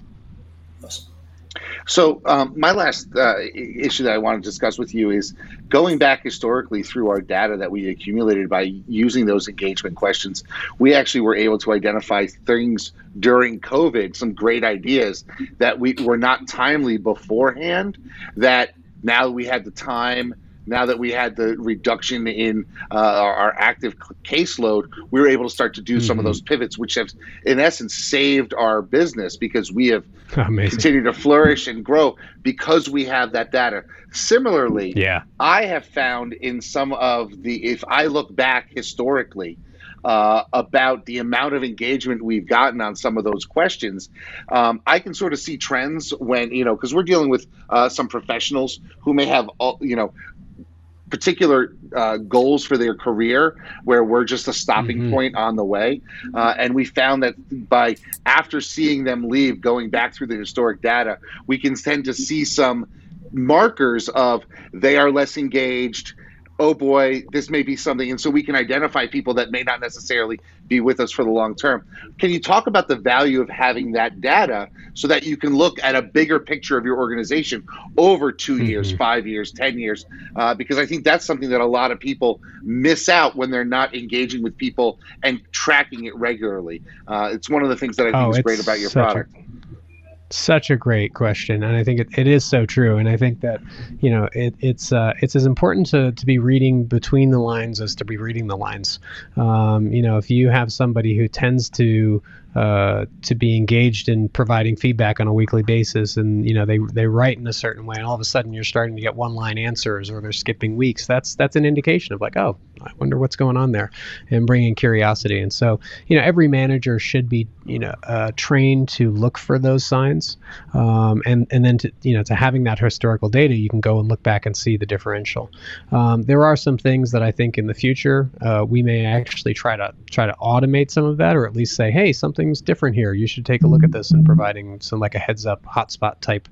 Speaker 3: So, um, my last uh, issue that I want to discuss with you is going back historically through our data that we accumulated by using those engagement questions. We actually were able to identify things during COVID, some great ideas that we were not timely beforehand. That now we had the time now that we had the reduction in uh, our, our, active caseload, we were able to start to do mm-hmm. some of mm-hmm. those pivots, which have, in essence, saved our business because we have *laughs* Amazing. continued to flourish and grow because we have that data. Similarly,
Speaker 5: yeah,
Speaker 3: I have found in some of the, if I look back historically, uh, about the amount of engagement we've gotten on some of those questions, um, I can sort of see trends when you know because we're dealing with uh, some professionals who may have all you know particular uh, goals for their career where we're just a stopping mm-hmm. point on the way. Uh, and we found that by after seeing them leave, going back through the historic data, we can tend to see some markers of they are less engaged oh boy, this may be something. And so we can identify people that may not necessarily be with us for the long term. Can you talk about the value of having that data so that you can look at a bigger picture of your organization over 2 mm-hmm. years, five years, 10 years? Uh, because I think that's something that a lot of people miss out when they're not engaging with people and tracking it regularly. Uh, it's one of the things that I think oh, is great about your product. A-
Speaker 5: such a great question, and I think it, it is so true. And I think that you know it, it's uh, it's as important to, to be reading between the lines as to be reading the lines. Um, you know, if you have somebody who tends to uh, to be engaged in providing feedback on a weekly basis. And you know they they write in a certain way and all of a sudden you're starting to get one line answers or they're skipping weeks. That's that's an indication of like oh I wonder what's going on there and bringing curiosity. And so you know every manager should be you know uh, trained to look for those signs um, and and then to you know to having that historical data you can go and look back and see the differential. Um, there are some things that I think in the future uh, we may actually try to try to automate some of that or at least say hey something something's different here. You should take a look at this and providing some like a heads up hotspot type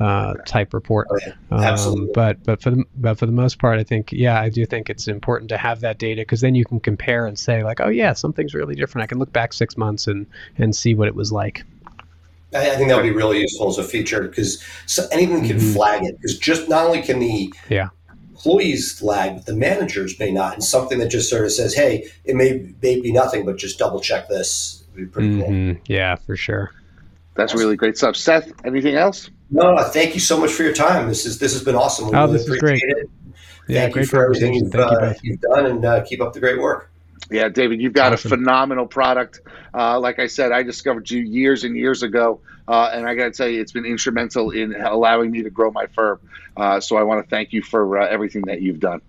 Speaker 5: uh, type report.
Speaker 4: Absolutely.
Speaker 5: Um, but but for the but for the most part, I think yeah, I do think it's important to have that data because then you can compare and say like, oh yeah, something's really different. I can look back six months and and see what it was like.
Speaker 4: I, think that would be really useful as a feature because so anything can mm-hmm. flag it. Because just not only can the
Speaker 5: yeah
Speaker 4: employees flag, but the managers may not. And something that just sort of says, hey, it may, may be nothing, but just double check this be pretty mm-hmm.
Speaker 5: cool. Yeah, for sure.
Speaker 3: That's really great stuff. Seth, anything else?
Speaker 4: No, thank you so much for your time. This is this has been awesome.
Speaker 5: We oh, really this is great.
Speaker 4: It.
Speaker 5: Yeah,
Speaker 4: thank
Speaker 5: great
Speaker 4: you for everything
Speaker 5: you've,
Speaker 4: uh, you have done, and uh, keep up the great work.
Speaker 3: Yeah, David, you've got awesome. a phenomenal product. Uh, like I said, I discovered you years and years ago, uh, and I got to tell you, it's been instrumental in allowing me to grow my firm. Uh, so I want to thank you for uh, everything that you've done.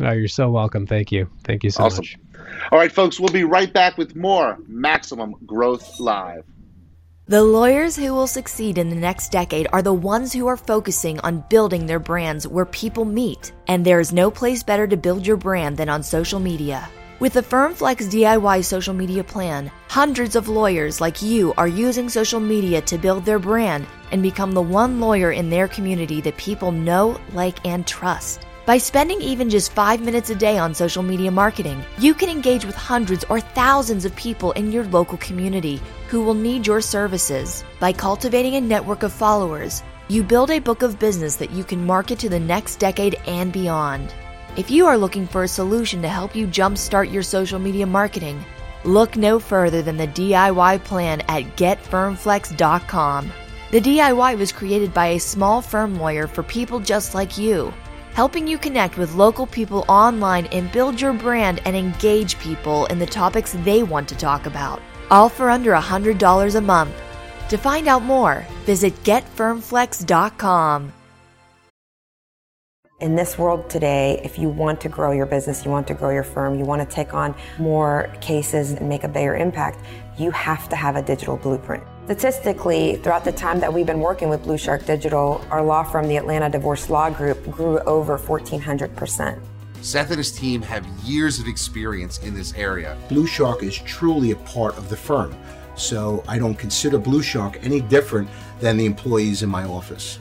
Speaker 5: Oh, you're so welcome. Thank you. Thank you so awesome. much.
Speaker 3: All right, folks, we'll be right back with more Maximum Growth Live.
Speaker 6: The lawyers who will succeed in the next decade are the ones who are focusing on building their brands where people meet. And there is no place better to build your brand than on social media. With the FirmFlex DIY social media plan, hundreds of lawyers like you are using social media to build their brand and become the one lawyer in their community that people know, like, and trust. By spending even just five minutes a day on social media marketing, you can engage with hundreds or thousands of people in your local community who will need your services. By cultivating a network of followers, you build a book of business that you can market to the next decade and beyond. If you are looking for a solution to help you jumpstart your social media marketing, look no further than the DIY plan at getfirmflex.com. The DIY was created by a small firm lawyer for people just like you helping you connect with local people online and build your brand and engage people in the topics they want to talk about. All for under $100 a month. To find out more, visit getfirmflex.com.
Speaker 7: In this world today, if you want to grow your business, you want to grow your firm, you want to take on more cases and make a bigger impact, you have to have a digital blueprint. Statistically, throughout the time that we've been working with BluShark Digital, our law firm, the Atlanta Divorce Law Group, grew over 1,400%.
Speaker 8: Seth and his team have years of experience in this area.
Speaker 9: BluShark is truly a part of the firm, so I don't consider BluShark any different than the employees in my office.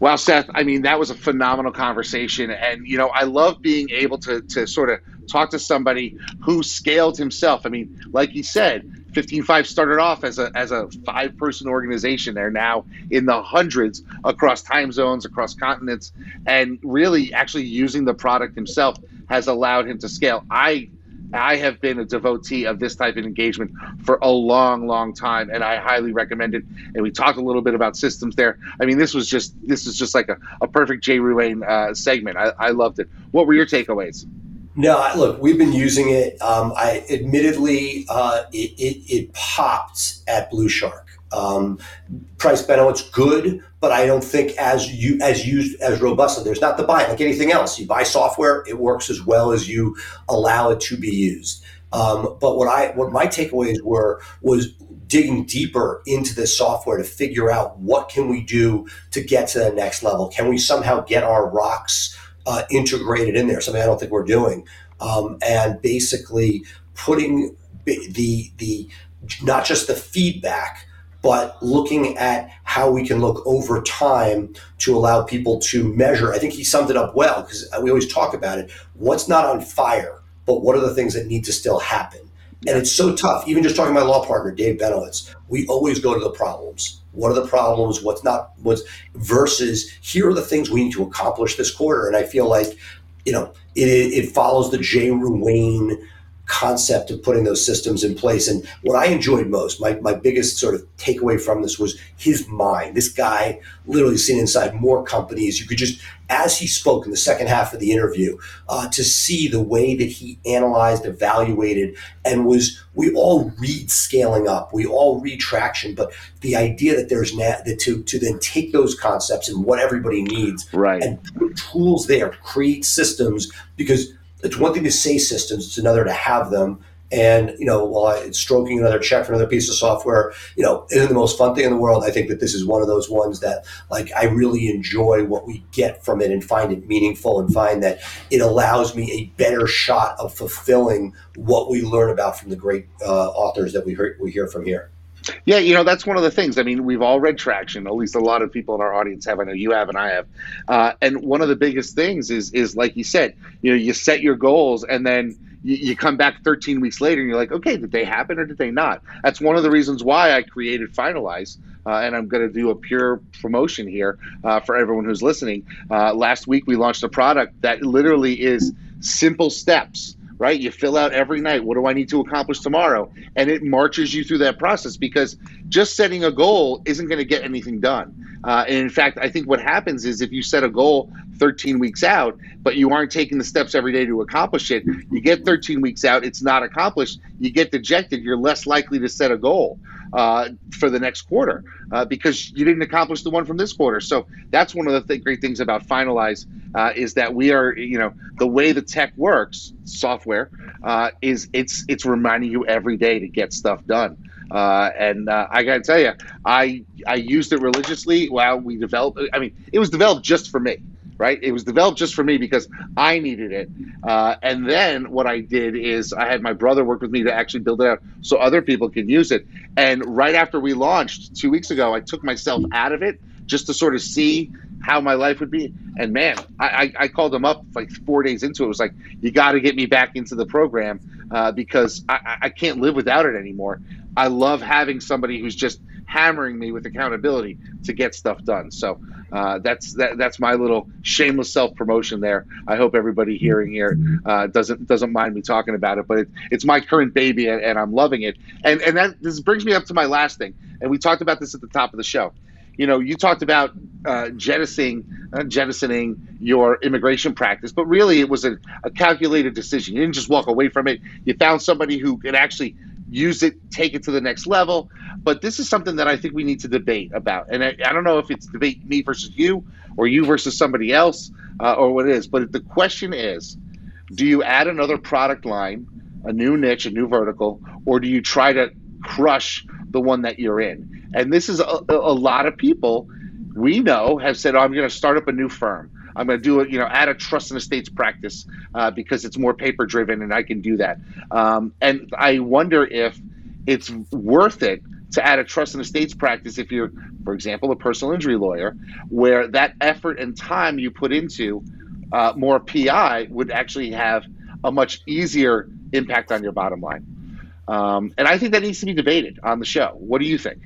Speaker 3: Well, Seth, I mean, that was a phenomenal conversation. And, you know, I love being able to, to sort of talk to somebody who scaled himself. I mean, like you said, 15Five started off as a as a five person organization. They're now in the hundreds across time zones, across continents, and really actually using the product himself has allowed him to scale. I I have been a devotee of this type of engagement for a long, long time, and I highly recommend it. And we talked a little bit about systems there. I mean, this was just this is just like a, a perfect Jay Ruane uh, segment. I, I loved it. What were your takeaways?
Speaker 4: No, look, we've been using it. Um, I admittedly, uh, it, it, it, popped at BluShark. Um, Price it's good, but I don't think as you as used as robustly. There's not the buy like anything else. You buy software, it works as well as you allow it to be used. Um, but what I what my takeaways were was digging deeper into this software to figure out what can we do to get to the next level. Can we somehow get our rocks uh, integrated in there? Something I don't think we're doing, um, and basically putting the the not just the feedback but looking at how we can look over time to allow people to measure. I think he summed it up well because we always talk about it. What's not on fire, but what are the things that need to still happen? And it's so tough. Even just talking to my law partner, Dave Benowitz, we always go to the problems. What are the problems? What's not what's versus here are the things we need to accomplish this quarter. And I feel like, you know, it, it follows the Jay Ruane concept of putting those systems in place. And what I enjoyed most, my, my biggest sort of takeaway from this was his mind. This guy literally seen inside more companies. You could just, as he spoke in the second half of the interview, uh, to see the way that he analyzed, evaluated, and was, we all read scaling up, we all read traction, but the idea that there's na- that to, to then take those concepts and what everybody needs
Speaker 3: right.
Speaker 4: and put tools there, create systems, because it's one thing to say systems; it's another to have them. And you know, while I, stroking another check for another piece of software, you know, isn't the most fun thing in the world. I think that this is one of those ones that, like, I really enjoy what we get from it and find it meaningful and find that it allows me a better shot of fulfilling what we learn about from the great uh, authors that we hear, we hear from here.
Speaker 3: Yeah, you know that's one of the things. I mean, we've all read Traction. At least a lot of people in our audience have. I know you have, and I have. Uh, and one of the biggest things is is like you said. You know, you set your goals, and then you, you, come back 13 weeks later, and you're like, okay, did they happen or did they not? That's one of the reasons why I created Finalize. Uh, and I'm going to do a pure promotion here uh, for everyone who's listening. Uh, last week we launched a product that literally is simple steps right? You fill out every night, what do I need to accomplish tomorrow? And it marches you through that process because just setting a goal isn't going to get anything done. Uh, and in fact, I think what happens is if you set a goal 13 weeks out, but you aren't taking the steps every day to accomplish it, you get 13 weeks out, it's not accomplished, you get dejected, you're less likely to set a goal uh, for the next quarter uh, because you didn't accomplish the one from this quarter. So that's one of the th- great things about Finalize uh, is that we are, you know, the way the tech works, software, uh, is it's it's reminding you every day to get stuff done. Uh, and uh, I got to tell you, I I used it religiously while we developed. I mean, it was developed just for me right? It was developed just for me because I needed it. Uh, and then what I did is I had my brother work with me to actually build it out so other people could use it. And right after we launched two weeks ago, I took myself out of it just to sort of see how my life would be. And man, I, I called him up like four days into it. It was like, you got to get me back into the program uh, because I, I can't live without it anymore. I love having somebody who's just hammering me with accountability to get stuff done. So uh, that's that, that's my little shameless self promotion there. I hope everybody hearing here uh, doesn't doesn't mind me talking about it, but it, it's my current baby and, and, I'm loving it. And and that this brings me up to my last thing. And we talked about this at the top of the show. You know, you talked about uh, jettisoning uh, jettisoning your immigration practice, but really it was a, a calculated decision. You didn't just walk away from it. You found somebody who could actually use it, take it to the next level. But this is something that I think we need to debate about. And I, I don't know if it's debate me versus you or you versus somebody else uh, or what it is. But the question is do you add another product line, a new niche, a new vertical, or do you try to crush the one that you're in? And this is a, a lot of people we know have said, oh, I'm going to start up a new firm. I'm going to do it, you know, add a trust and estates practice uh, because it's more paper driven and I can do that. Um, and I wonder if it's worth it to add a trust and estates practice if you're, for example, a personal injury lawyer, where that effort and time you put into uh, more PI would actually have a much easier impact on your bottom line. Um, and I think that needs to be debated on the show. What do you think?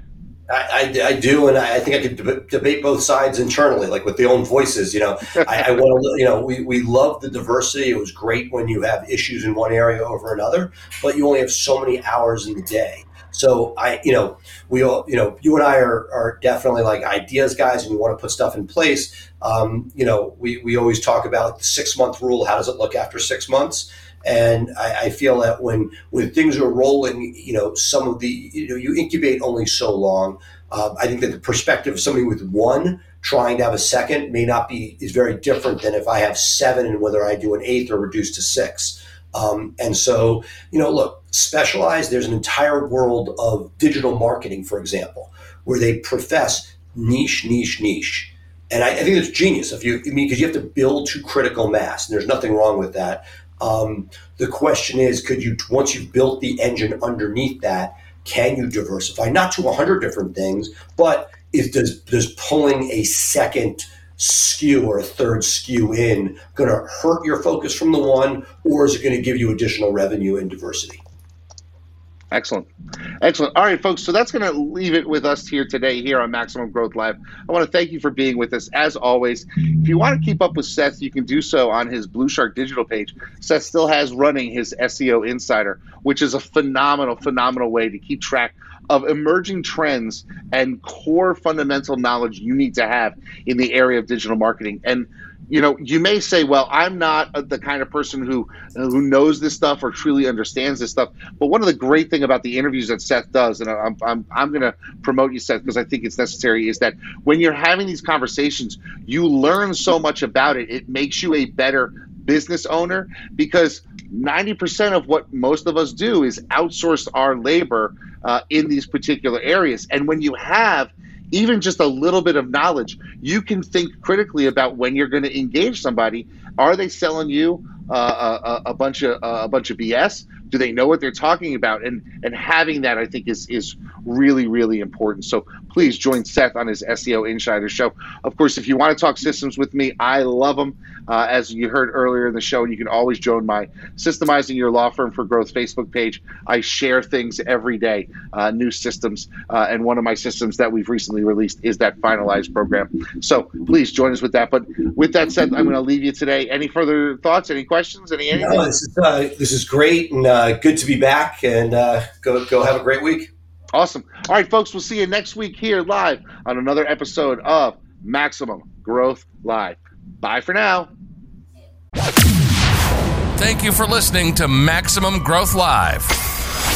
Speaker 4: I, I, I, do, and I think I could deb- debate both sides internally, like with the own voices. You know, *laughs* I, I want to. You know, we, we love the diversity. It was great when you have issues in one area over another, but you only have so many hours in the day. So I, you know, we all, you know, you and I are, are definitely like ideas guys, and we want to put stuff in place. Um, you know, we, we always talk about the six month rule. How does it look after six months? And I, I, feel that when when things are rolling, you know, some of the you know you incubate only so long. Um, I think that the perspective of somebody with one trying to have a second may not be is very different than if I have seven and whether I do an eighth or reduce to six. Um, and so, you know, look, specialized. There's an entire world of digital marketing, for example, where they profess niche, niche, niche. And I, I think it's genius. If you, I mean, because you have to build to critical mass, and there's nothing wrong with that. Um, the question is, could you once you've built the engine underneath that, can you diversify not to 100 different things, but is does does pulling a second SKU or a third SKU in going to hurt your focus from the one, or is it going to give you additional revenue and diversity?
Speaker 3: Excellent. Excellent. All right, folks. So that's going to leave it with us here today, here on Maximum Growth Live. I want to thank you for being with us. As always, if you want to keep up with Seth, you can do so on his BluShark digital page. Seth still has running his SEO Insider, which is a phenomenal, phenomenal way to keep track of emerging trends and core fundamental knowledge you need to have in the area of digital marketing. And you know, you may say, "Well, I'm not the kind of person who who knows this stuff or truly understands this stuff." But one of the great thing about the interviews that Seth does, and I'm I'm, I'm going to promote you, Seth, because I think it's necessary, is that when you're having these conversations, you learn so much about it. It makes you a better business owner because 90% of what most of us do is outsource our labor uh, in these particular areas. And when you have even just a little bit of knowledge, you can think critically about when you're going to engage somebody. Are they selling you uh, a, a, bunch of uh, a bunch of BS? Do they know what they're talking about? And and having that, I think, is is really really important. So please join Seth on his SEO Insider show. Of course, if you want to talk systems with me, I love them. Uh, as you heard earlier in the show, you can always join my Systemizing Your Law Firm for Growth Facebook page. I share things every day, uh, new systems, uh, and one of my systems that we've recently released is that finalized program. So please join us with that. But with that said, I'm going to leave you today. Any further thoughts? Any questions? Any anything?
Speaker 4: No, this is uh, this is great and uh, good to be back. And uh, go go have a great week.
Speaker 3: Awesome. All right, folks, we'll see you next week here live on another episode of Maximum Growth Live. Bye for now.
Speaker 2: Thank you for listening to Maximum Growth Live.